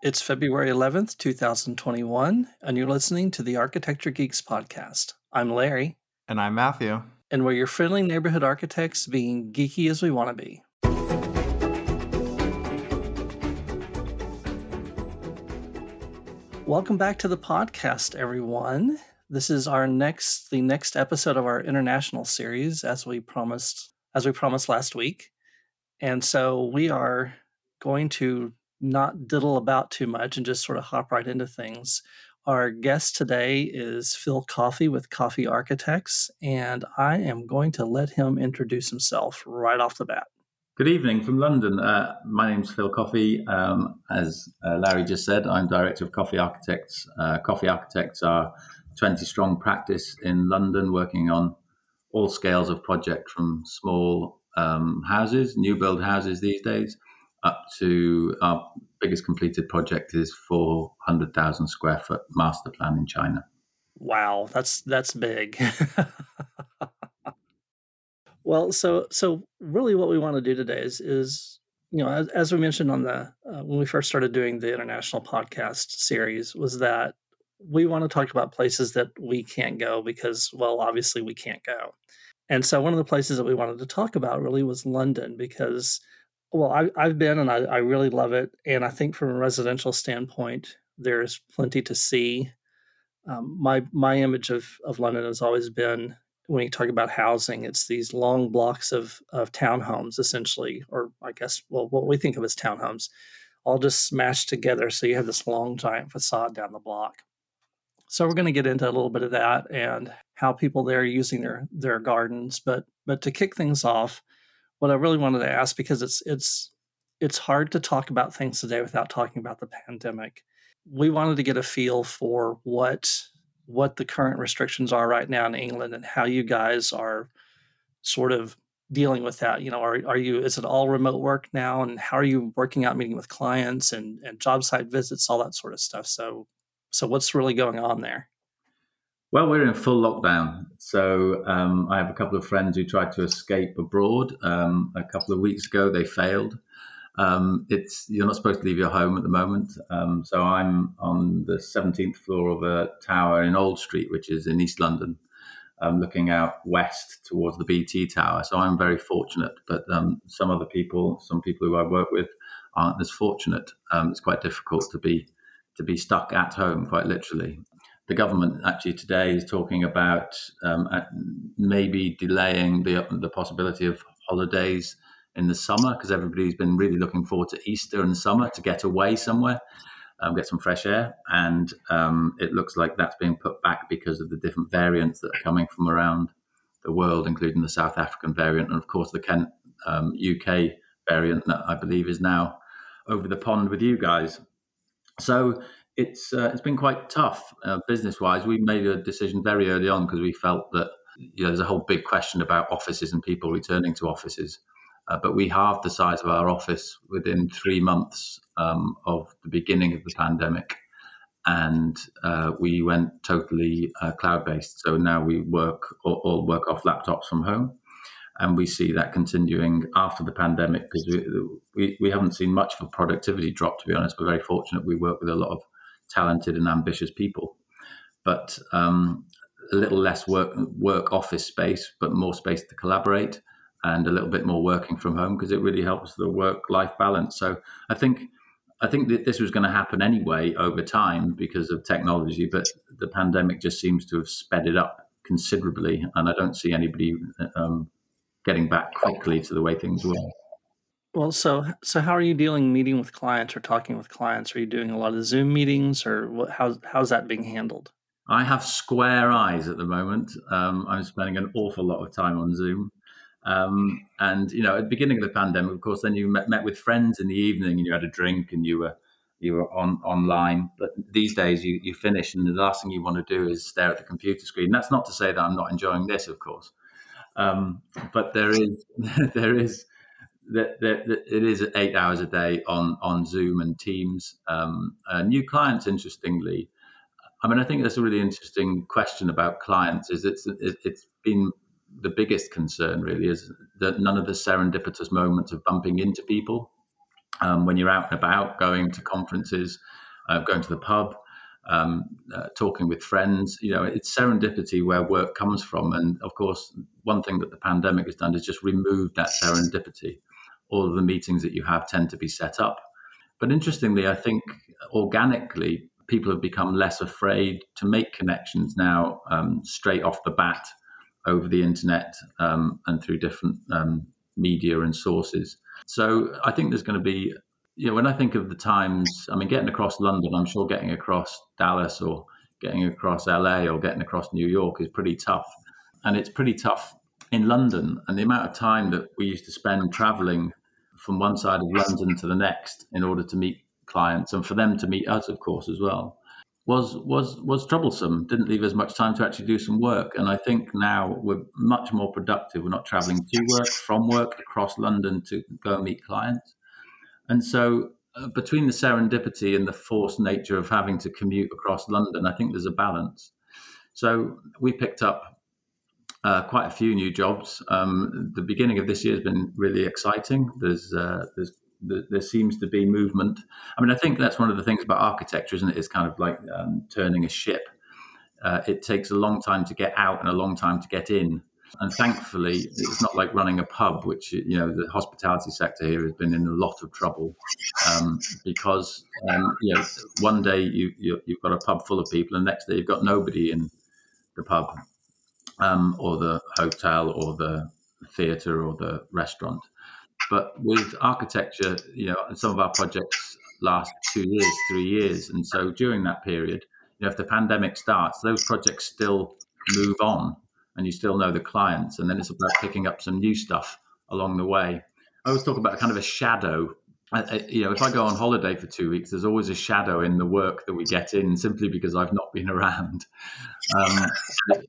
It's February 11th, 2021, and you're listening to the Architecture Geeks podcast. I'm Larry. And I'm Matthew. And we're your friendly neighborhood architects being geeky as we want to be. Welcome back to the podcast, everyone. This is our next the next episode of our international series as we promised as we promised last week. And so we are going to not diddle about too much and just sort of hop right into things. Our guest today is Phil Coffey with Coffey Architects, and I am going to let him introduce himself right off the bat. Good evening from London. Uh, my name's Phil Coffey. Um, as uh, Larry just said, I'm director of Coffey Architects. Uh, Coffey Architects are 20 strong practice in London, working on all scales of project from small um, houses, new build houses these days, up to our biggest completed project is 400,000 square foot master plan in China. Wow, that's that's big. well, so so really, what we want to do today is is you know as, as we mentioned on the uh, when we first started doing the international podcast series was that we want to talk about places that we can't go because well obviously we can't go and so one of the places that we wanted to talk about really was london because well, I, I've been and I, I really love it. And I think from a residential standpoint, there's plenty to see. Um, my my image of, of London has always been when you talk about housing, it's these long blocks of, of townhomes, essentially, or I guess, well, what we think of as townhomes, all just smashed together. So you have this long, giant facade down the block. So we're going to get into a little bit of that and how people there are using their their gardens. But but to kick things off, what I really wanted to ask because it's it's it's hard to talk about things today without talking about the pandemic. We wanted to get a feel for what what the current restrictions are right now in England and how you guys are sort of dealing with that. You know, are are you is it all remote work now and how are you working out meeting with clients and and job site visits, all that sort of stuff. So so what's really going on there? Well, we're in full lockdown. So um, I have a couple of friends who tried to escape abroad um, a couple of weeks ago. They failed. Um, it's you're not supposed to leave your home at the moment. Um, so I'm on the 17th floor of a tower in Old Street, which is in East London, um, looking out west towards the BT Tower. So I'm very fortunate. But um, some other people, some people who I work with, aren't as fortunate. it's quite difficult to be to be stuck at home, quite literally the government actually today is talking about um, maybe delaying the the possibility of holidays in the summer because everybody's been really looking forward to Easter and summer to get away somewhere, um, get some fresh air, and um, it looks like that's being put back because of the different variants that are coming from around the world, including the South African variant and of course the Kent UK um, variant that I believe is now over the pond with you guys. So it's uh, it's been quite tough uh, business wise. We made a decision very early on because we felt that you know there's a whole big question about offices and people returning to offices. Uh, but we halved the size of our office within three months um, of the beginning of the pandemic, and uh, we went totally uh, cloud based. So now we work all, all work off laptops from home and we see that continuing after the pandemic because we, we, we, haven't seen much of a productivity drop, to be honest. We're very fortunate. We work with a lot of talented and ambitious people, but um, a little less work work office space, but more space to collaborate, and a little bit more working from home because it really helps the work life balance. So I think I think that this was going to happen anyway over time because of technology, but the pandemic just seems to have sped it up considerably, and I don't see anybody um, getting back quickly to the way things were. Well, so so how are you dealing meeting with clients or talking with clients? Are you doing a lot of Zoom meetings, or what, how's how's that being handled? I have square eyes at the moment. Um, I'm spending an awful lot of time on Zoom. Um, and you know, at the beginning of the pandemic, of course, then you met, met with friends in the evening and you had a drink and you were you were on online. But these days, you you finish and the last thing you want to do is stare at the computer screen. That's not to say that I'm not enjoying this, of course. Um, but there is there is that, that, that it is eight hours a day on on Zoom and Teams. Um, uh, new clients, interestingly, I mean, I think that's a really interesting question about clients. Is it's it, it's been the biggest concern really is that none of the serendipitous moments of bumping into people um, when you're out and about, going to conferences, uh, going to the pub, um, uh, talking with friends. You know, it's serendipity where work comes from. And of course, one thing that the pandemic has done is just remove that serendipity. All of the meetings that you have tend to be set up. But interestingly, I think organically, people have become less afraid to make connections now um, straight off the bat over the internet um, and through different um, media and sources. So I think there's going to be, you know, when I think of the times, I mean, getting across London, I'm sure getting across Dallas or getting across LA or getting across New York is pretty tough. And it's pretty tough in London. And the amount of time that we used to spend traveling from one side of London to the next in order to meet clients and for them to meet us, of course, as well, was was was troublesome. Didn't leave as much time to actually do some work. And I think now we're much more productive. We're not traveling to work, from work, across London to go meet clients. And so uh, between the serendipity and the forced nature of having to commute across London, I think there's a balance. So we picked up uh, quite a few new jobs. Um, the beginning of this year has been really exciting. There's uh, there's there seems to be movement. I mean, I think that's one of the things about architecture, isn't it? It's kind of like um, turning a ship. Uh, it takes a long time to get out and a long time to get in. And thankfully, it's not like running a pub, which you know the hospitality sector here has been in a lot of trouble um, because um, you know one day you, you have got a pub full of people, and next day you've got nobody in the pub um, or the hotel or the theatre or the restaurant. But with architecture, you know, some of our projects last two years, three years, and so during that period, you know, if the pandemic starts, those projects still move on, and you still know the clients, and then it's about picking up some new stuff along the way. I always talk about kind of a shadow. I, you know, if I go on holiday for two weeks, there's always a shadow in the work that we get in, simply because I've not been around, um,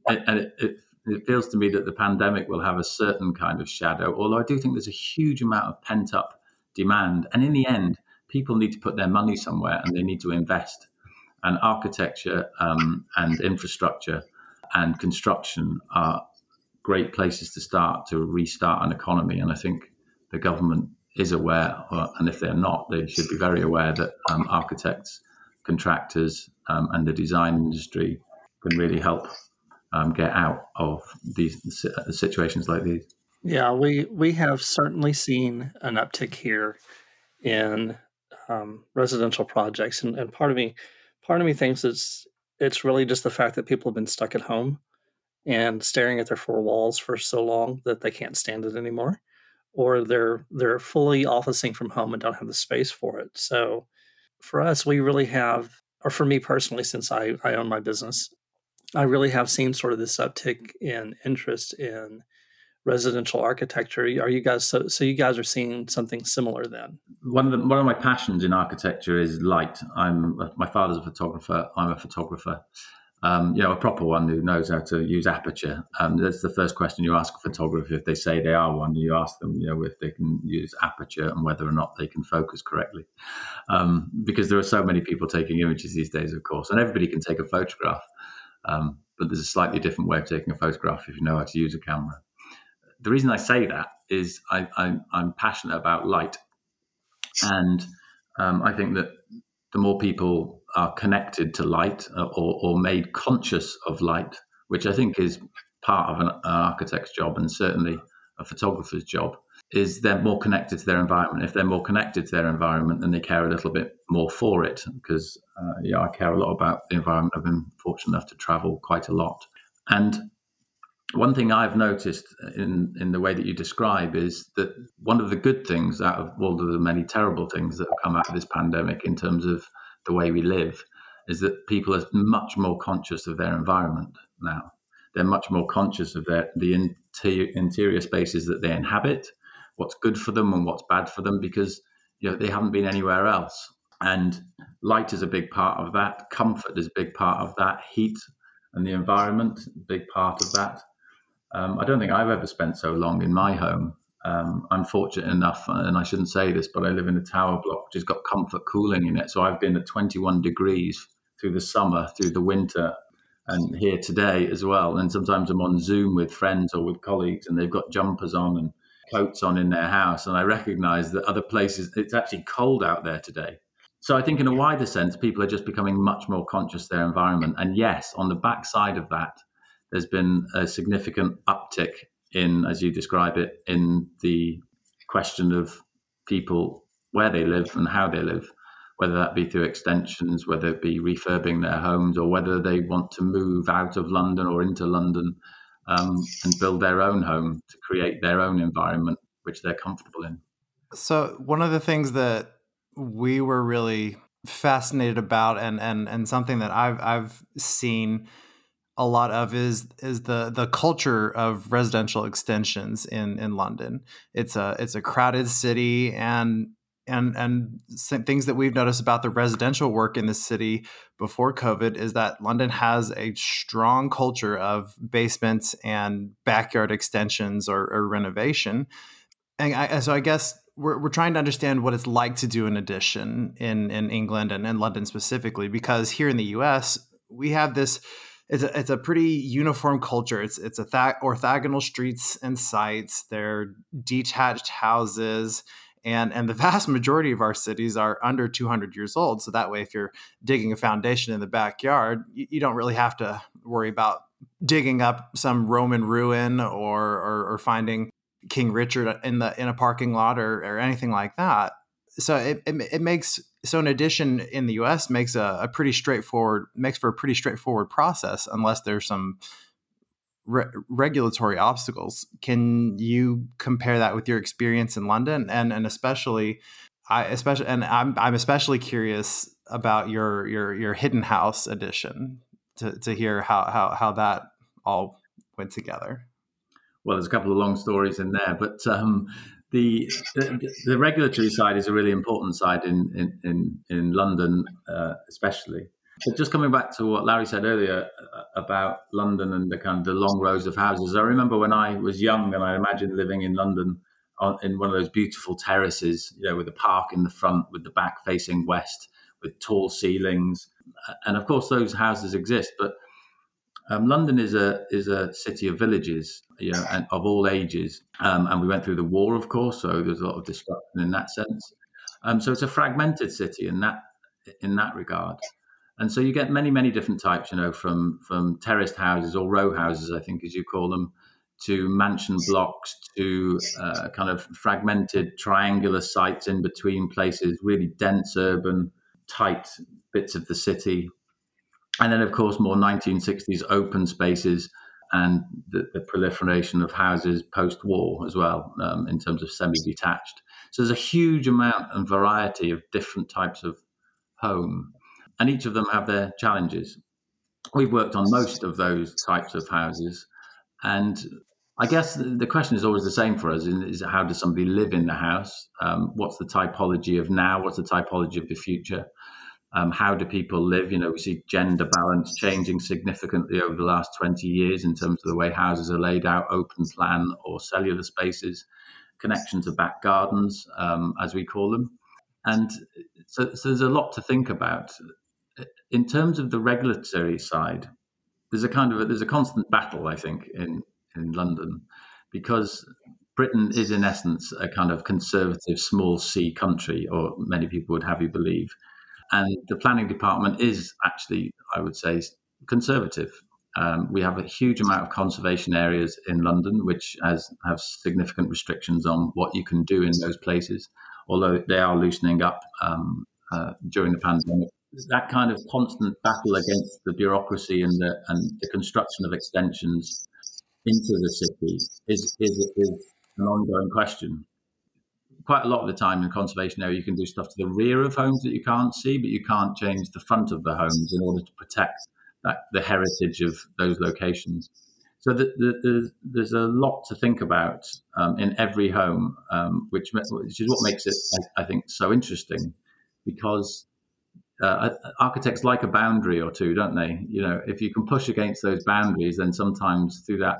and it, it it feels to me that the pandemic will have a certain kind of shadow, although I do think there's a huge amount of pent up demand. And in the end, people need to put their money somewhere and they need to invest. And architecture um, and infrastructure and construction are great places to start to restart an economy. And I think the government is aware, and if they're not, they should be very aware that um, architects, contractors, um, and the design industry can really help um, get out of these situations like these. Yeah, we we have certainly seen an uptick here in um, residential projects, and, and part of me, part of me thinks it's it's really just the fact that people have been stuck at home and staring at their four walls for so long that they can't stand it anymore, or they're they're fully officing from home and don't have the space for it. So, for us, we really have, or for me personally, since I I own my business, I really have seen sort of this uptick in interest in residential architecture. Are you guys so? So you guys are seeing something similar then? One of the, one of my passions in architecture is light. I'm my father's a photographer. I'm a photographer. Um, you know, a proper one who knows how to use aperture. Um, that's the first question you ask a photographer if they say they are one. You ask them, you know, if they can use aperture and whether or not they can focus correctly. Um, because there are so many people taking images these days, of course, and everybody can take a photograph. Um, but there's a slightly different way of taking a photograph if you know how to use a camera. The reason I say that is I, am passionate about light. And um, I think that the more people are connected to light uh, or, or, made conscious of light, which I think is part of an, an architect's job and certainly a photographer's job, is they're more connected to their environment. If they're more connected to their environment, then they care a little bit more for it. Because uh, yeah, I care a lot about the environment. I've been fortunate enough to travel quite a lot, and one thing I've noticed in in the way that you describe is that one of the good things out of all of the many terrible things that have come out of this pandemic in terms of the way we live is that people are much more conscious of their environment now. They're much more conscious of their the interior, interior spaces that they inhabit what's good for them and what's bad for them because you know they haven't been anywhere else. And light is a big part of that. Comfort is a big part of that. Heat and the environment, big part of that. Um, I don't think I've ever spent so long in my home. Um, I'm fortunate enough, and I shouldn't say this, but I live in a tower block which has got comfort cooling in it. So I've been at 21 degrees through the summer, through the winter, and here today as well. And sometimes I'm on Zoom with friends or with colleagues, and they've got jumpers on and coats on in their house, and I recognise that other places it's actually cold out there today. So I think, in a wider sense, people are just becoming much more conscious of their environment. And yes, on the backside of that, there's been a significant uptick in, as you describe it, in the question of people where they live and how they live, whether that be through extensions, whether it be refurbing their homes, or whether they want to move out of London or into London um, and build their own home to create their own environment which they're comfortable in. So one of the things that we were really fascinated about and and and something that I've I've seen a lot of is is the the culture of residential extensions in in London. It's a it's a crowded city and and and things that we've noticed about the residential work in the city before COVID is that London has a strong culture of basements and backyard extensions or, or renovation. And I, so I guess we're, we're trying to understand what it's like to do an addition in in England and in London specifically because here in the U.S. we have this it's a, it's a pretty uniform culture. It's it's a th- orthogonal streets and sites. They're detached houses, and and the vast majority of our cities are under 200 years old. So that way, if you're digging a foundation in the backyard, you, you don't really have to worry about digging up some Roman ruin or, or, or finding King Richard in the in a parking lot or or anything like that. So it, it, it makes so an addition in the U.S. makes a, a, pretty straightforward makes for a pretty straightforward process unless there's some re- regulatory obstacles. Can you compare that with your experience in London and and especially I especially and I'm I'm especially curious about your your your hidden house addition to to hear how how how that all went together. Well, there's a couple of long stories in there, but um, the, the, regulatory side is a really important side in in in, London, uh, especially. But just coming back to what Larry said earlier uh, about London and the kind of the long rows of houses, I remember when I was young and I imagined living in London on, in one of those beautiful terraces, you know, with a park in the front, with the back facing west, with tall ceilings, and of course those houses exist, but um, London is a is a city of villages, you know, and of all ages. Um, and we went through the war, of course, so there's a lot of destruction in that sense. Um, so it's a fragmented city in that in that regard. And so you get many many different types, you know, from from terraced houses or row houses, I think as you call them, to mansion blocks, to uh, kind of fragmented triangular sites in between places, really dense urban tight bits of the city and then, of course, more 1960s open spaces and the, the proliferation of houses post war as well, um, in terms of semi detached. So there's a huge amount and variety of different types of home, and each of them have their challenges. We've worked on most of those types of houses, and I guess the question is always the same for us: is how does somebody live in the house? Um, what's the typology of now? What's the typology of the future? Um, how do people live? You know, we see gender balance changing significantly over the last 20 years in terms of the way houses are laid out, open plan or cellular spaces, connection to back gardens, um, as we call them. And so, so there's a lot to think about. In terms of the regulatory side, there's a kind of a, there's a constant battle, I think, in in London, because Britain is in essence a kind of conservative small C country, or many people would have you believe. And the planning department is actually, I would say, conservative. Um, we have a huge amount of conservation areas in London, which has have significant restrictions on what you can do in those places. Although they are loosening up um, uh, during the pandemic, that kind of constant battle against the bureaucracy and the and the construction of extensions into the city is is, is an ongoing question quite a lot of the time in conservation area, you can do stuff to the rear of homes that you can't see, but you can't change the front of the homes in order to protect that, the heritage of those locations. So the, the, the, there's a lot to think about um, in every home, um, which, which, is what makes it, I, I think, so interesting, because uh, architects like a boundary or two, don't they? You know, if you can push against those boundaries, then sometimes through that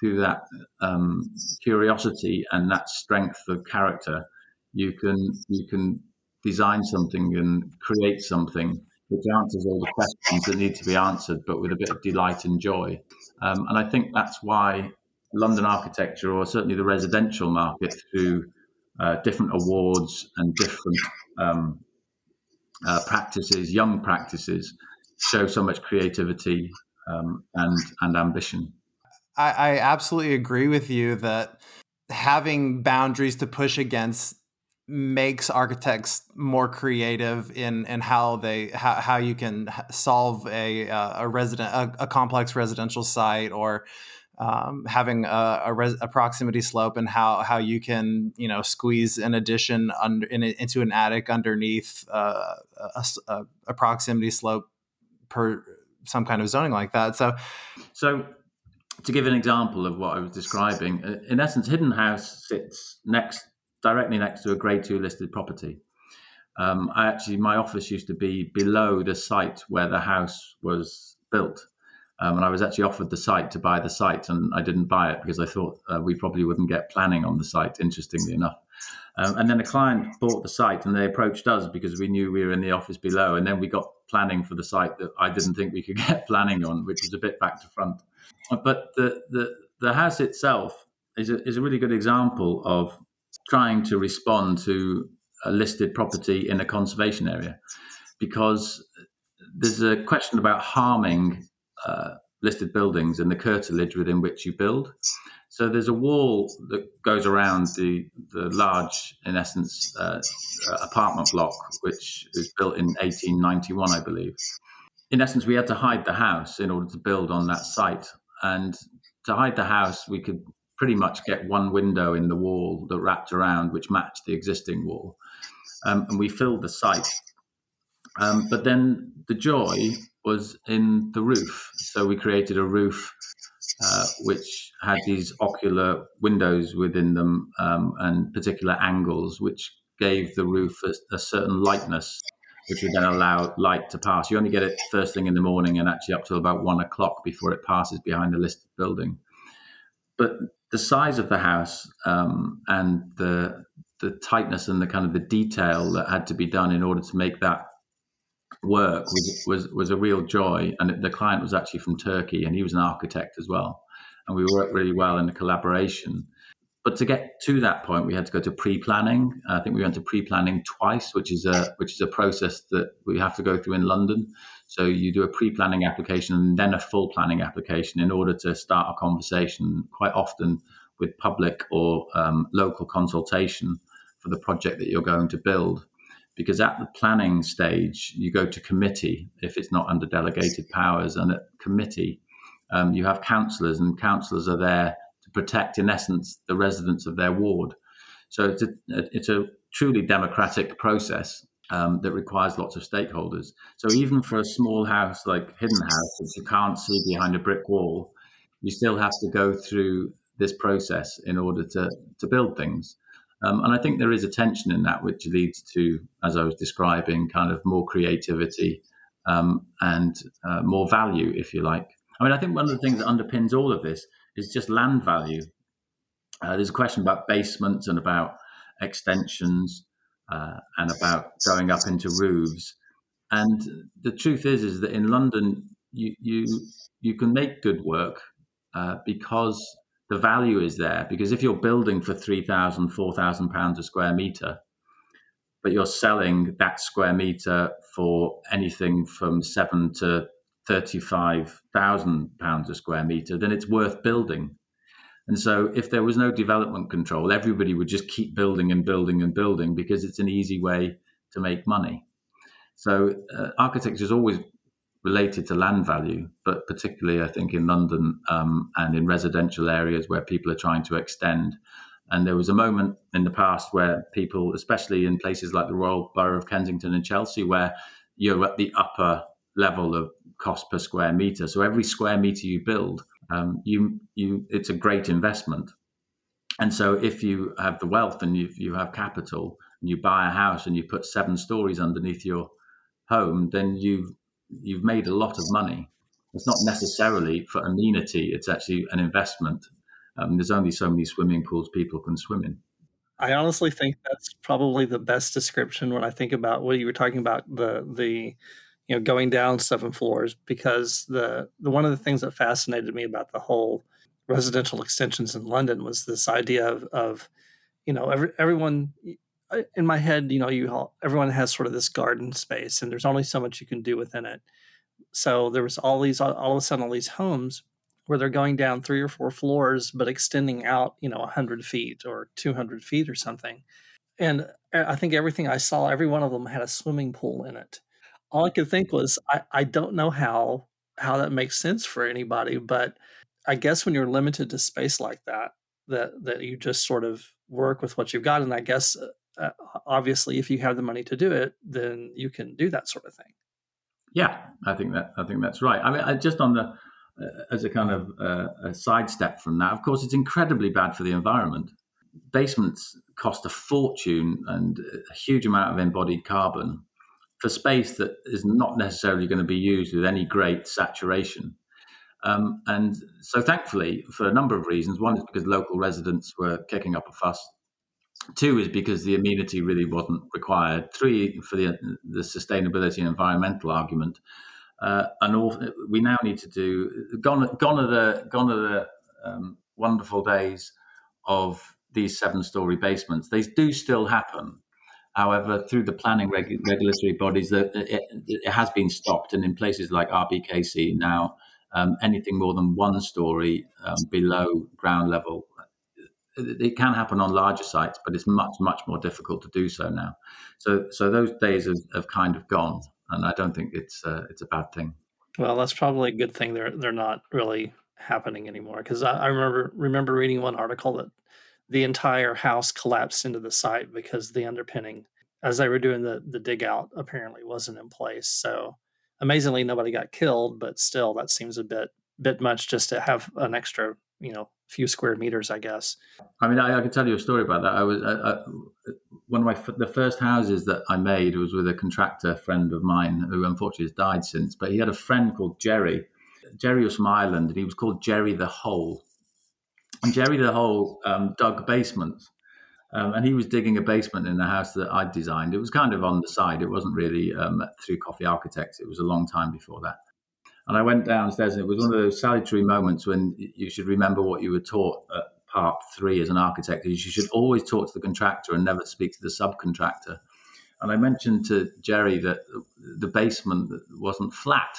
through that um, curiosity and that strength of character, you can you can design something and create something which answers all the questions that need to be answered, but with a bit of delight and joy. Um, and I think that's why London architecture, or certainly the residential market, through uh, different awards and different um, uh, practices, young practices, show so much creativity um, and and ambition. I, I absolutely agree with you that having boundaries to push against makes architects more creative in in how they how, how you can solve a uh, a resident a, a complex residential site or um, having a, a, res, a, proximity slope and how how you can you know squeeze an addition under in, into an attic underneath uh, a, a, proximity slope per some kind of zoning like that. So, so to give an example of what I was describing, uh, in essence, Hidden House sits next directly next to a Grade Two listed property. Um, I actually my office used to be below the site where the house was built. Um, and I was actually offered the site to buy the site, and I didn't buy it because I thought uh, we probably wouldn't get planning on the site. Interestingly enough, um, and then a client bought the site, and they approached us because we knew we were in the office below, and then we got planning for the site that I didn't think we could get planning on, which was a bit back to front. But the the the house itself is a, is a really good example of trying to respond to a listed property in a conservation area, because there's a question about harming uh, listed buildings and the curtilage within which you build. So there's a wall that goes around the the large, in essence, uh, apartment block, which was built in 1891, I believe. In essence, we had to hide the house in order to build on that site, and to hide the house, we could pretty much get one window in the wall that wrapped around, which matched the existing wall, um, and we filled the site. Um, but then the joy was in the roof. So we created a roof uh, which had these ocular windows within them um, and particular angles, which gave the roof a, a, certain lightness, which would then allow light to pass. You only get it first thing in the morning and actually up to about one o'clock before it passes behind the listed building. But the size of the house um, and the the tightness and the kind of the detail that had to be done in order to make that work was was was a real joy. And the client was actually from Turkey, and he was an architect as well. And we worked really well in the collaboration. But to get to that point, we had to go to pre-planning. I think we went to pre-planning twice, which is a which is a process that we have to go through in London. So you do a pre-planning application and then a full planning application in order to start a conversation. Quite often with public or um, local consultation for the project that you're going to build because at the planning stage you go to committee if it's not under delegated powers and at committee um, you have councillors and councillors are there protect in essence the residents of their ward. So it's a, it's a truly democratic process um, that requires lots of stakeholders. So even for a small house like hidden house which you can't see behind a brick wall you still have to go through this process in order to, to build things. Um, and I think there is a tension in that, which leads to, as I was describing, kind of more creativity um, and uh, more value, if you like. I mean, I think one of the things that underpins all of this is just land value. Uh, there's a question about basements and about extensions uh, and about going up into roofs. And the truth is, is that in London, you you you can make good work uh, because the value is there because if you're building for 3,000, 4,000 pounds a square meter, but you're selling that square meter for anything from seven to 35,000 pounds a square meter, then it's worth building. And so if there was no development control, everybody would just keep building and building and building because it's an easy way to make money. So uh, architecture is always related to land value, but particularly I think in London um, and in residential areas where people are trying to extend. And there was a moment in the past where people, especially in places like the Royal Borough of Kensington and Chelsea, where you're at the upper level of cost per square meter. So every square meter you build, um, you you it's a great investment. And so if you have the wealth and you you have capital and you buy a house and you put seven stories underneath your home, then you've you've made a lot of money. It's not necessarily for amenity; it's actually an investment. Um, there's only so many swimming pools people can swim in. I honestly think that's probably the best description when I think about what you were talking about the the you know going down seven floors because the the one of the things that fascinated me about the whole residential extensions in London was this idea of, of you know, every, everyone in my head, you know, you everyone has sort of this garden space, and there's only so much you can do within it. So there was all these, all of a sudden, all these homes where they're going down three or four floors, but extending out, you know, 100 feet or 200 feet or something. And uh, I think everything I saw, every one of them had a swimming pool in it. All I could think was, I, I don't know how how that makes sense for anybody, but I guess when you're limited to space like that, that that you just sort of work with what you've got. And I guess uh, uh, obviously, if you have the money to do it, then you can do that sort of thing. Yeah, I think that I think that's right. I mean, I, just on the uh, as a kind of uh, a sidestep from that, of course, it's incredibly bad for the environment. Basements cost a fortune and a huge amount of embodied carbon for space that is not necessarily going to be used with any great saturation. Um, and so, thankfully, for a number of reasons, one is because local residents were kicking up a fuss Two is because the amenity really wasn't required. Three for the the sustainability and environmental argument. Uh, and all, we now need to do gone gone are the gone are the um, wonderful days of these seven story basements. They do still happen. However, through the planning regu- regulatory bodies, it, it, it, has been stopped. And in places like RBKC now, um, anything more than one story um, below ground level it can happen on larger sites, but it's much much more difficult to do so now. So so those days have, have kind of gone, and I don't think it's uh, it's a bad thing. Well, that's probably a good thing. They're they're not really happening anymore because I, I remember remember reading one article that the entire house collapsed into the site because the underpinning, as they were doing the the dig out, apparently wasn't in place. So amazingly, nobody got killed, but still, that seems a bit bit much just to have an extra you know few square meters, I guess. I mean, I, I can tell you a story about that. I was I, I, one of my the first houses that I made was with a contractor friend of mine who unfortunately has died since, but he had a friend called Jerry. Jerry was from Ireland, and he was called Jerry the Hole. And Jerry the Hole um, dug basements. Um, and he was digging a basement in the house that I'd designed. It was kind of on the side. It wasn't really um, through Coffey Architects. It was a long time before that. And I went downstairs, and it was one of those salutary moments when you should remember what you were taught at part three as an architect. Is you should always talk to the contractor and never speak to the subcontractor. And I mentioned to Jerry that the basement wasn't flat.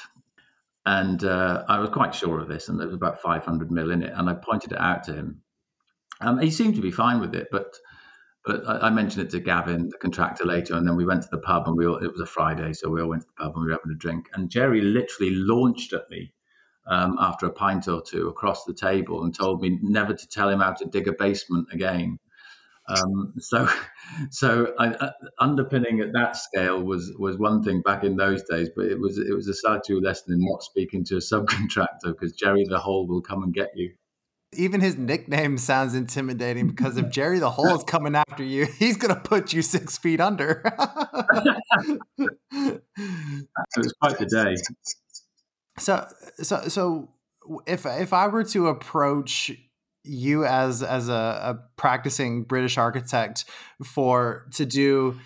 And uh, I was quite sure of this, and there was about 500 mil in it. And I pointed it out to him. Um, he seemed to be fine with it, but but I, I, mentioned it to Gavin, the contractor, later, and then we went to the pub, and we all, it was a Friday, so we all went to the pub and we were having a drink. And Jerry literally launched at me um, after a pint or two across the table and told me never to tell him how to dig a basement again. Um, so, so I, uh, underpinning at that scale was was one thing back in those days, but it was it was a salutary lesson in not speaking to a subcontractor because Jerry the Hole will come and get you even his nickname sounds intimidating because if Jerry the Hole is coming after you, he's gonna put you six feet under. it was quite the day. So, so, so, if if I were to approach you as as a, a practicing British architect for to do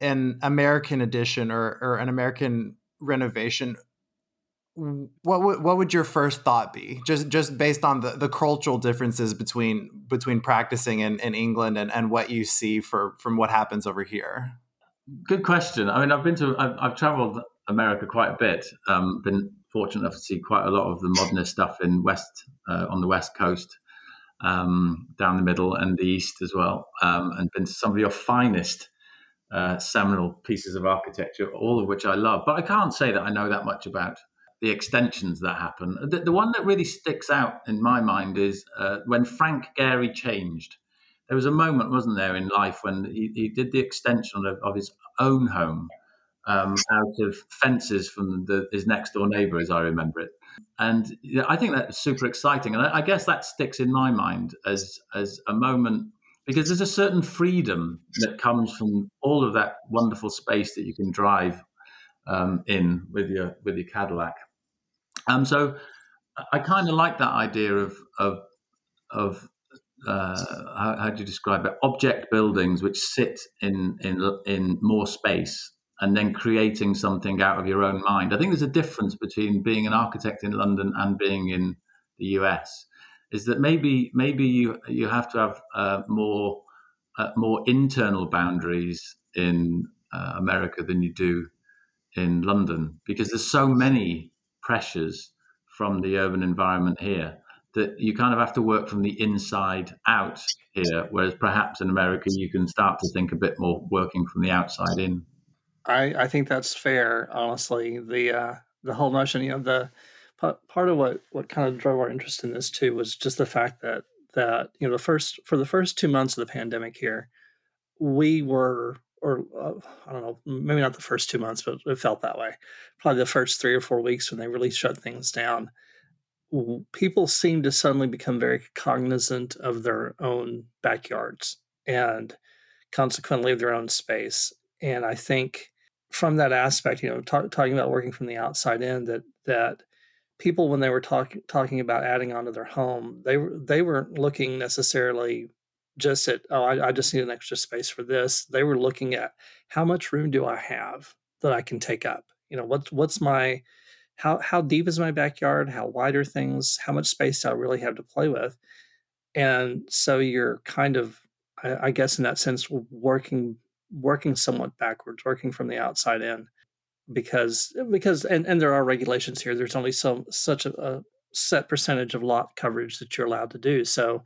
an American edition or or an American renovation, what would what would your first thought be? Just just based on the, the cultural differences between between practicing in, in england and, and what you see for from what happens over here. Good question. I mean i've been to i've, I've traveled america quite a bit um, been fortunate enough to see quite a lot of the modernist stuff in west uh, on the west coast um, down the middle and the east as well um, and been to some of your finest uh, seminal pieces of architecture all of which i love but i can't say that i know that much about the extensions that happen. The, the, one that really sticks out in my mind is uh, when Frank Gehry changed. There was a moment, wasn't there, in life when he, he did the extension of, of his own home um, out of fences from the, his next door neighbor, as I remember it. And know, I think that's super exciting. And I, I guess that sticks in my mind as, as a moment because there's a certain freedom that comes from all of that wonderful space that you can drive um, in with your with your Cadillac. Um, so I kind of like that idea of of of uh, how, how, do you describe it? Object buildings which sit in in in more space and then creating something out of your own mind. I think there's a difference between being an architect in London and being in the US. is that maybe maybe you you have to have uh, more uh, more internal boundaries in uh, America than you do in London because there's so many pressures from the urban environment here that you kind of have to work from the inside out here, whereas perhaps in America you can start to think a bit more working from the outside in. I, I think that's fair, honestly. The uh, the whole notion, you know, the part of what what kind of drove our interest in this too was just the fact that that you know the first for the first two months of the pandemic here, we were or uh, I don't know, maybe not the first two months, but it felt that way. Probably the first three or four weeks when they really shut things down, people seemed to suddenly become very cognizant of their own backyards and consequently their own space. And I think from that aspect, you know, talk, talking about working from the outside in, that that people when they were talking talking about adding onto their home, they were they weren't looking necessarily just at oh I, I just need an extra space for this. They were looking at how much room do I have that I can take up. You know, what's what's my how how deep is my backyard? How wide are things? How much space do I really have to play with? And so you're kind of, I, I guess, in that sense, working working somewhat backwards, working from the outside in, because because and, and there are regulations here. There's only so such a, a set percentage of lot coverage that you're allowed to do. So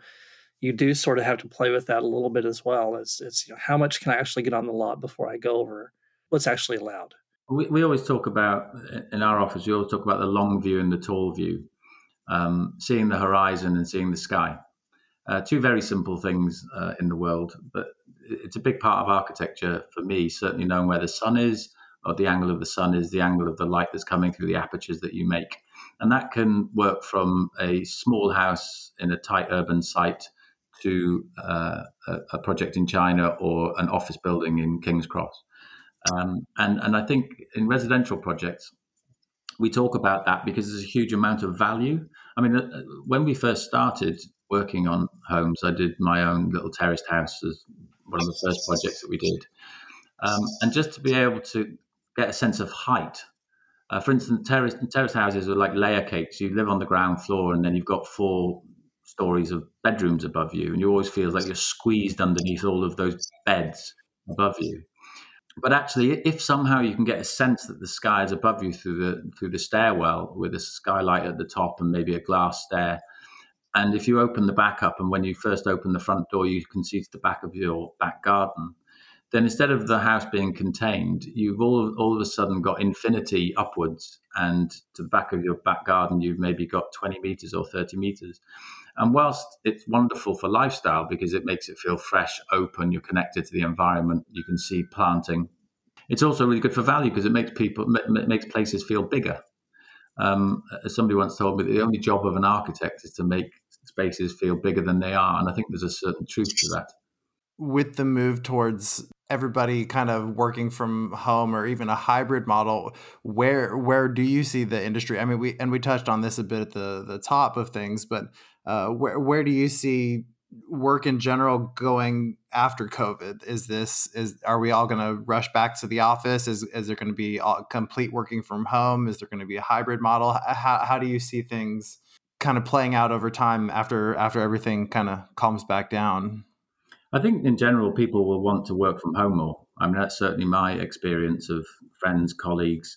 you do sort of have to play with that a little bit as well. It's, it's you know, how much can I actually get on the lot before I go over what's actually allowed. We, we always talk about in our office. We always talk about the long view and the tall view, um, seeing the horizon and seeing the sky. Uh, two very simple things uh, in the world, but it's a big part of architecture for me. Certainly, knowing where the sun is, or the angle of the sun is the angle of the light that's coming through the apertures that you make, and that can work from a small house in a tight urban site to uh, a, a, project in China or an office building in King's Cross. Um, and, and I think in residential projects, we talk about that because there's a huge amount of value. I mean, uh, when we first started working on homes, I did my own little terraced house as one of the first projects that we did. Um, and just to be able to get a sense of height. Uh, for instance, terrace, terrace houses are like layer cakes. You live on the ground floor and then you've got four stories of bedrooms above you, and you always feel like you're squeezed underneath all of those beds above you but actually, if somehow you can get a sense that the sky is above you through the through the stairwell with a skylight at the top and maybe a glass stair, and if you open the back up and when you first open the front door, you can see to the back of your back garden, then instead of the house being contained, you've all all of a sudden got infinity upwards, and to the back of your back garden, you've maybe got twenty meters or thirty meters. And whilst it's wonderful for lifestyle because it makes it feel fresh, open, you're connected to the environment, you can see planting. It's also really good for value because it makes people it makes places feel bigger. Um, somebody once told me, the only job of an architect is to make spaces feel bigger than they are, and I think there's a certain truth to that. With the move towards everybody kind of working from home or even a hybrid model where where do you see the industry i mean we and we touched on this a bit at the the top of things but uh, where where do you see work in general going after COVID? Is this is are we all going to rush back to the office? Is is there going to be all, complete working from home? Is there going to be a hybrid model? How how do you see things kind of playing out over time after after everything kind of calms back down? I think in general people will want to work from home more. I mean that's certainly my experience of friends, colleagues.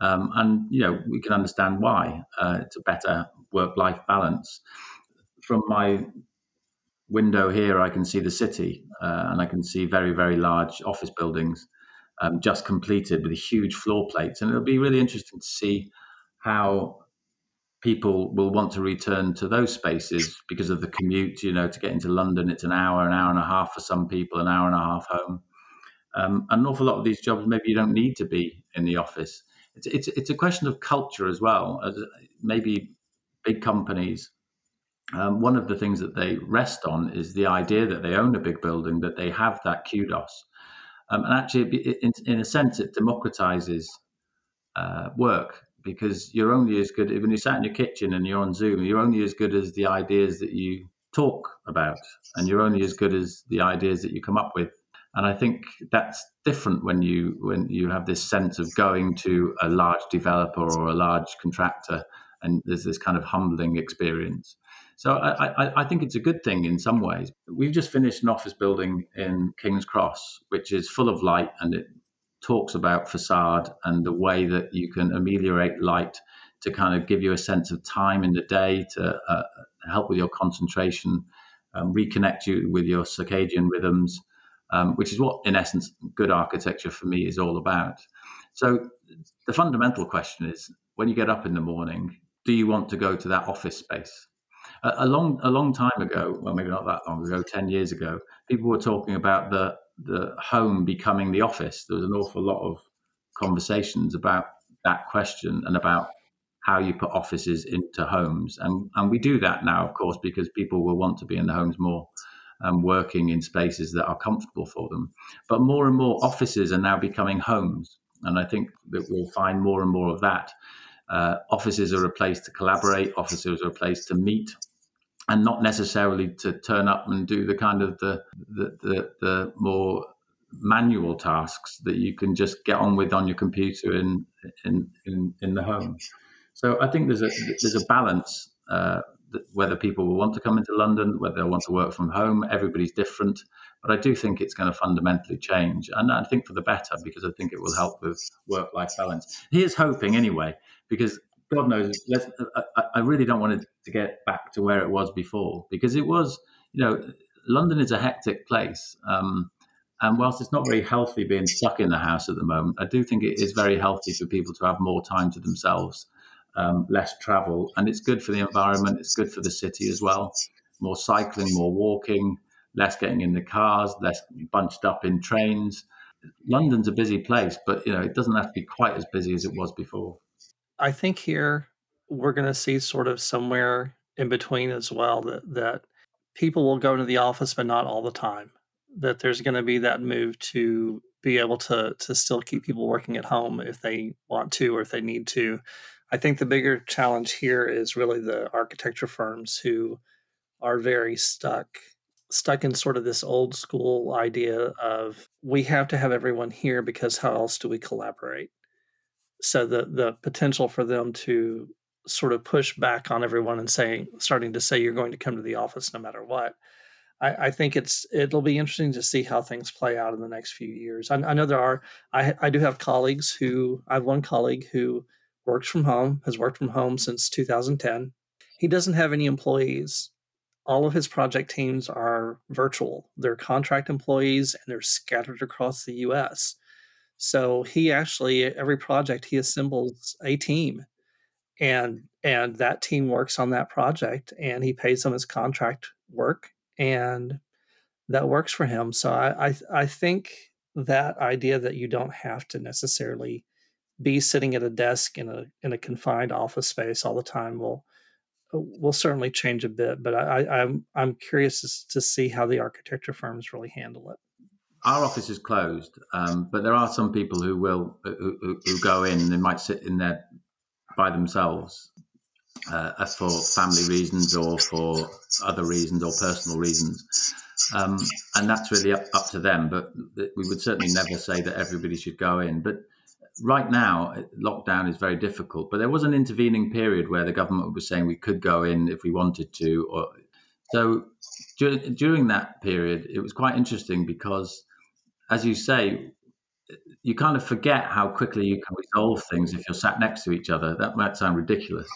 Um, and you know we can understand why. Uh, it's a better work-life balance from my window here, I can see the city uh, and I can see very, very large office buildings um, just completed with huge floor plates. And it'll be really interesting to see how people will want to return to those spaces because of the commute. You know, to get into London, it's an hour, an hour and a half for some people, an hour and a half home. Um, an awful lot of these jobs, maybe you don't need to be in the office. It's, it's, it's a question of culture as well. As maybe big companies um, one of the things that they rest on is the idea that they own a big building, that they have that kudos. Um, and actually, in, in, a sense, it democratizes uh, work because you're only as good when you sat in your kitchen and you're on Zoom. You're only as good as the ideas that you talk about, and you're only as good as the ideas that you come up with. And I think that's different when you when you have this sense of going to a large developer or a large contractor, and there's this kind of humbling experience. So I, I, I, think it's a good thing in some ways. We've just finished an office building in King's Cross, which is full of light and it talks about facade and the way that you can ameliorate light to kind of give you a sense of time in the day to uh, help with your concentration, um, reconnect you with your circadian rhythms, um, which is what, in essence, good architecture for me is all about. So the fundamental question is when you get up in the morning, do you want to go to that office space? A, a long, a long time ago, well, maybe not that long ago, ten years ago, people were talking about the the home becoming the office. There was an awful lot of conversations about that question and about how you put offices into homes. And, and we do that now, of course, because people will want to be in the homes more and working in spaces that are comfortable for them. But more and more offices are now becoming homes. And I think that we'll find more and more of that. Uh, offices are a place to collaborate, offices are a place to meet, and not necessarily to turn up and do the kind of the, the, the, the more manual tasks that you can just get on with on your computer in in in, in the home. So I think there's a there's a balance. Uh, whether people will want to come into London, whether they want to work from home, everybody's different. But I do think it's going to fundamentally change, and I think for the better because I think it will help with work-life balance. Here's hoping, anyway, because God knows, I, I really don't want it to get back to where it was before because it was, you know, London is a hectic place. Um, and whilst it's not very healthy being stuck in the house at the moment, I do think it is very healthy for people to have more time to themselves, um, less travel. And it's good for the environment, it's good for the city as well. More cycling, more walking, less getting in the cars, less bunched up in trains. London's a busy place, but you know it doesn't have to be quite as busy as it was before. I think here we're going to see sort of somewhere in between as well that that people will go into the office, but not all the time. That there's going to be that move to be able to to still keep people working at home if they want to or if they need to. I think the bigger challenge here is really the architecture firms who are very stuck stuck in sort of this old school idea of we have to have everyone here because how else do we collaborate? So the the potential for them to sort of push back on everyone and saying starting to say you're going to come to the office no matter what. I, I think it's it'll be interesting to see how things play out in the next few years. I, I know there are I, I do have colleagues who I have one colleague who works from home has worked from home since 2010 he doesn't have any employees. All of his project teams are virtual. They're contract employees and they're scattered across the us so he actually every project he assembles a team and and that team works on that project and he pays them his contract work and that works for him. So I I, I think that idea that you don't have to necessarily be sitting at a desk in a in a confined office space all the time will will certainly change a bit. But I, I I'm I'm curious to see how the architecture firms really handle it our office is closed, um, but there are some people who will who, who, go in. They might sit in there by themselves uh, for family reasons or for other reasons or personal reasons, um, and that's really up, up to them. But we would certainly never say that everybody should go in. But right now, lockdown is very difficult. But there was an intervening period where the government was saying we could go in if we wanted to, or so during that period, it was quite interesting because as you say, you kind of forget how quickly you can resolve things if you're sat next to each other. That might sound ridiculous.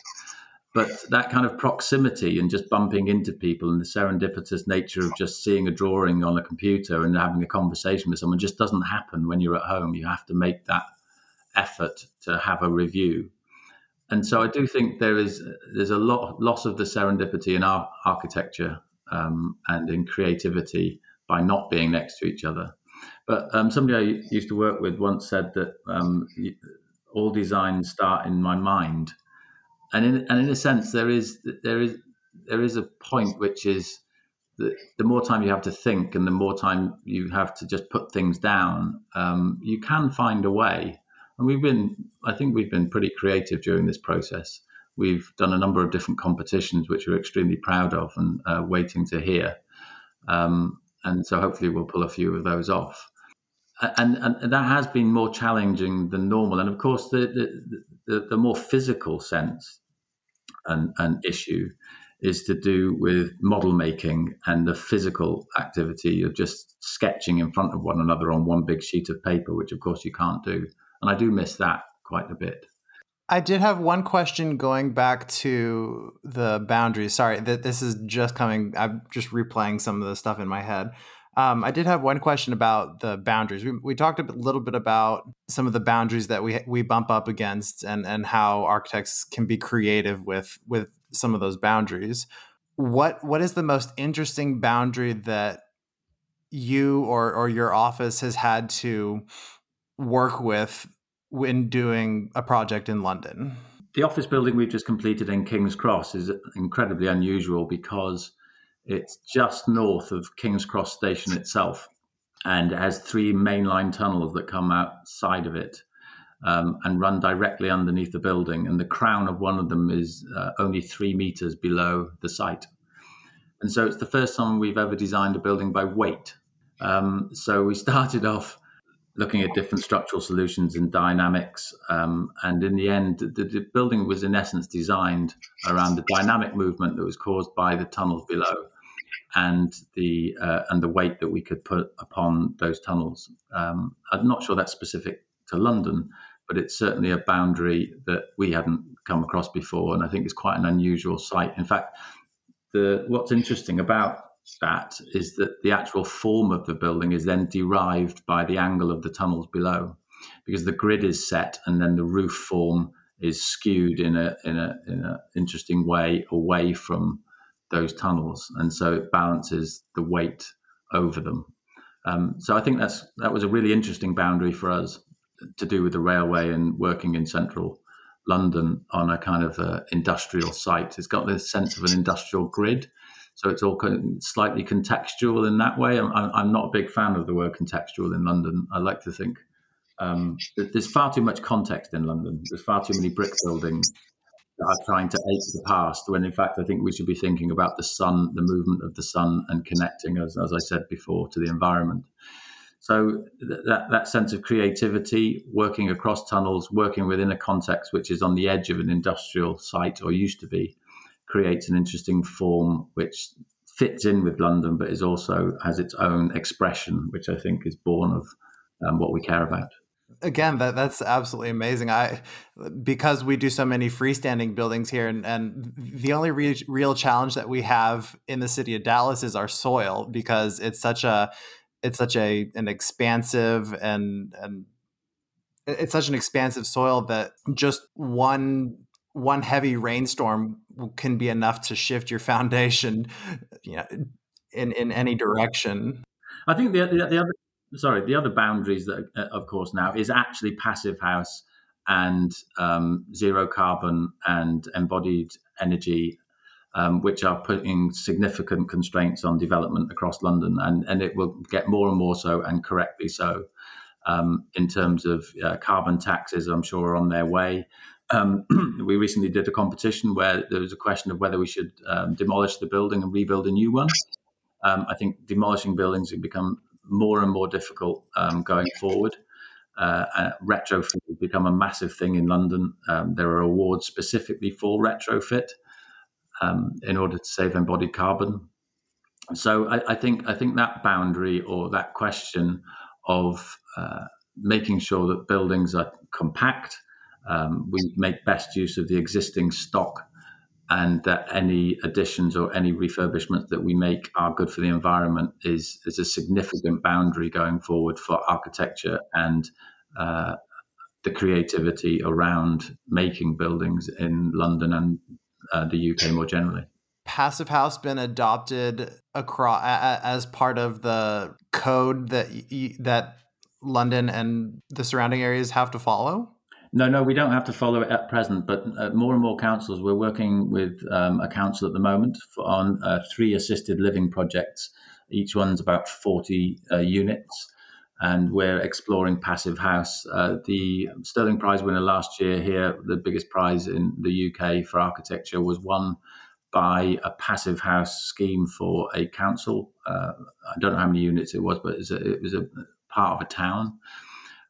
But that kind of proximity and just bumping into people and the serendipitous nature of just seeing a drawing on a computer and having a conversation with someone just doesn't happen when you're at home. You have to make that effort to have a review. And so I do think there is there's a lot loss of the serendipity in our architecture um, and in creativity by not being next to each other. But um, somebody I used to work with once said that um, all designs start in my mind, and in and in a sense, there is there is there is a point which is the, the more time you have to think and the more time you have to just put things down, um, you can find a way. And we've been, I think, we've been pretty creative during this process. We've done a number of different competitions, which we're extremely proud of and uh, waiting to hear. Um, and so hopefully we'll pull a few of those off and, and that has been more challenging than normal. And of course, the the, the, the more physical sense and, and issue is to do with model making and the physical activity of just sketching in front of one another on one big sheet of paper, which of course you can't do. And I do miss that quite a bit. I did have one question going back to the boundaries. Sorry, that this is just coming. I'm just replaying some of the stuff in my head. Um, I did have one question about the boundaries. We, we talked a little bit about some of the boundaries that we we bump up against, and and how architects can be creative with with some of those boundaries. What what is the most interesting boundary that you or or your office has had to work with when doing a project in London? The office building we've just completed in King's Cross is incredibly unusual because it's just north of King's Cross station itself and it has three mainline tunnels that come outside of it um, and run directly underneath the building. And the crown of one of them is uh, only three meters below the site. And so it's the first time we've ever designed a building by weight. Um, so we started off looking at different structural solutions and dynamics. Um, and in the end, the, the, building was in essence designed around the dynamic movement that was caused by the tunnels below and the uh, and the weight that we could put upon those tunnels. Um, I'm not sure that's specific to London, but it's certainly a boundary that we hadn't come across before, and I think it's quite an unusual site. In fact, the what's interesting about that is that the actual form of the building is then derived by the angle of the tunnels below, because the grid is set and then the roof form is skewed in a in a in an interesting way away from those tunnels, and so it balances the weight over them. Um, so I think that's that was a really interesting boundary for us to do with the railway and working in central London on a kind of uh, industrial site. It's got this sense of an industrial grid. So it's all slightly contextual in that way. I'm, I'm not a big fan of the word contextual in London. I like to think um, there's far too much context in London. There's far too many brick buildings are trying to ape the past, when in fact I think we should be thinking about the sun, the movement of the sun, and connecting, as, as I said before, to the environment. So that that sense of creativity, working across tunnels, working within a context which is on the edge of an industrial site or used to be, creates an interesting form which fits in with London, but is also has its own expression, which I think is born of um, what we care about. Again, that that's absolutely amazing. I because we do so many freestanding buildings here, and, and the only re- real challenge that we have in the city of Dallas is our soil because it's such a it's such a an expansive and and it's such an expansive soil that just one one heavy rainstorm can be enough to shift your foundation you know in in any direction i think the, the, the other sorry the other boundaries that uh, of course now is actually passive house and um, zero carbon and embodied energy um, which are putting significant constraints on development across London, and, and it will get more and more so, and correctly so, um, in terms of uh, carbon taxes. I'm sure are on their way. Um, we recently did a competition where there was a question of whether we should um, demolish the building and rebuild a new one. Um, I think demolishing buildings have become more and more difficult um, going forward. Uh, uh, retrofit has become a massive thing in London. there are awards specifically for retrofit um, in order to save embodied carbon. So I, I, think I think that boundary or that question of uh, making sure that buildings are compact, um, we make best use of the existing stock, and that any additions or any refurbishments that we make are good for the environment is is a significant boundary going forward for architecture and uh, the creativity around making buildings in London and uh, the UK more generally. Passive House been adopted across as part of the code that that London and the surrounding areas have to follow? No, no, we don't have to follow it at present, but uh, more and more councils. We're working with um, a council at the moment for, on uh, three assisted living projects. Each one's about 40 uh, units and we're exploring Passive House. Uh, the Stirling Prize winner last year here, the biggest prize in the UK for architecture, was won by a Passive House scheme for a council. Uh, I don't know how many units it was, but it was a, it was a part of a town.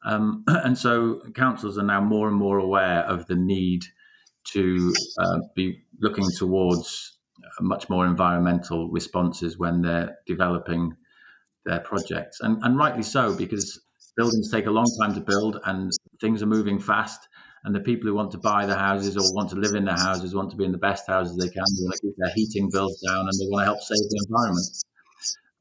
Um, and so councils are now more and more aware of the need to uh, be looking towards much more environmental responses when they're developing their projects, and and rightly so because buildings take a long time to build and things are moving fast. And the people who want to buy the houses or want to live in their houses want to be in the best houses they can. They want to keep their heating bills down and they want to help save the environment.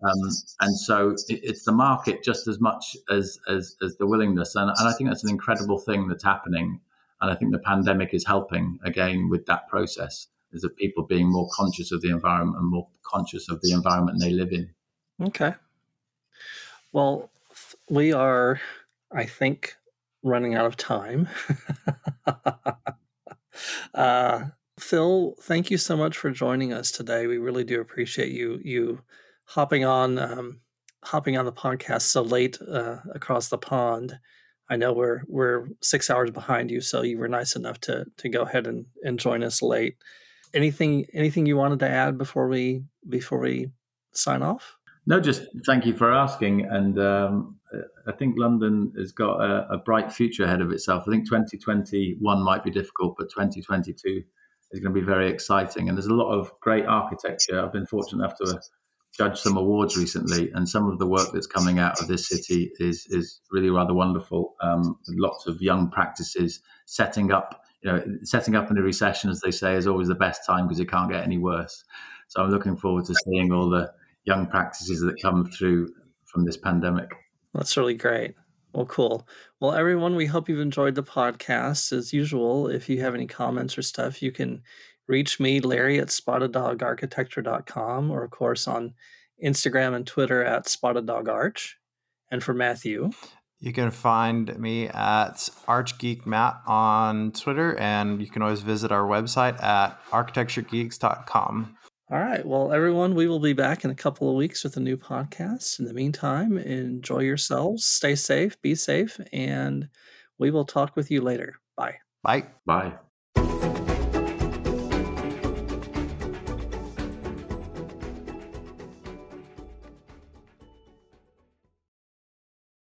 Um, and so it, it's the market just as much as as, as the willingness, and, and I think that's an incredible thing that's happening. And I think the pandemic is helping again with that process. Is that people being more conscious of the environment and more conscious of the environment they live in. Okay. Well, we are, I think, running out of time. uh, Phil, thank you so much for joining us today. We really do appreciate you you hopping on um, hopping on the podcast so late uh, across the pond. I know we're we're six hours behind you, so you were nice enough to to go ahead and, and join us late. Anything anything you wanted to add before we before we sign off? No, just thank you for asking. And um, I think London has got a, a, bright future ahead of itself. I think 2021 might be difficult, but 2022 is going to be very exciting. And there's a lot of great architecture. I've been fortunate enough to judge some awards recently, and some of the work that's coming out of this city is is really rather wonderful. Um, lots of young practices setting up. You know, setting up in a recession, as they say, is always the best time because it can't get any worse. So I'm looking forward to seeing all the young practices that come through from this pandemic. That's really great. Well, cool. Well, everyone, we hope you've enjoyed the podcast. As usual, if you have any comments or stuff, you can reach me, Larry, at spotteddogarchitecture.com, or of course on Instagram and Twitter at spotteddogarch. And for Matthew, you can find me at ArchGeekMatt on Twitter, and you can always visit our website at architecturegeeks.com. All right. Well, everyone, we will be back in a couple of weeks with a new podcast. In the meantime, enjoy yourselves, stay safe, be safe, and we will talk with you later. Bye. Bye. Bye.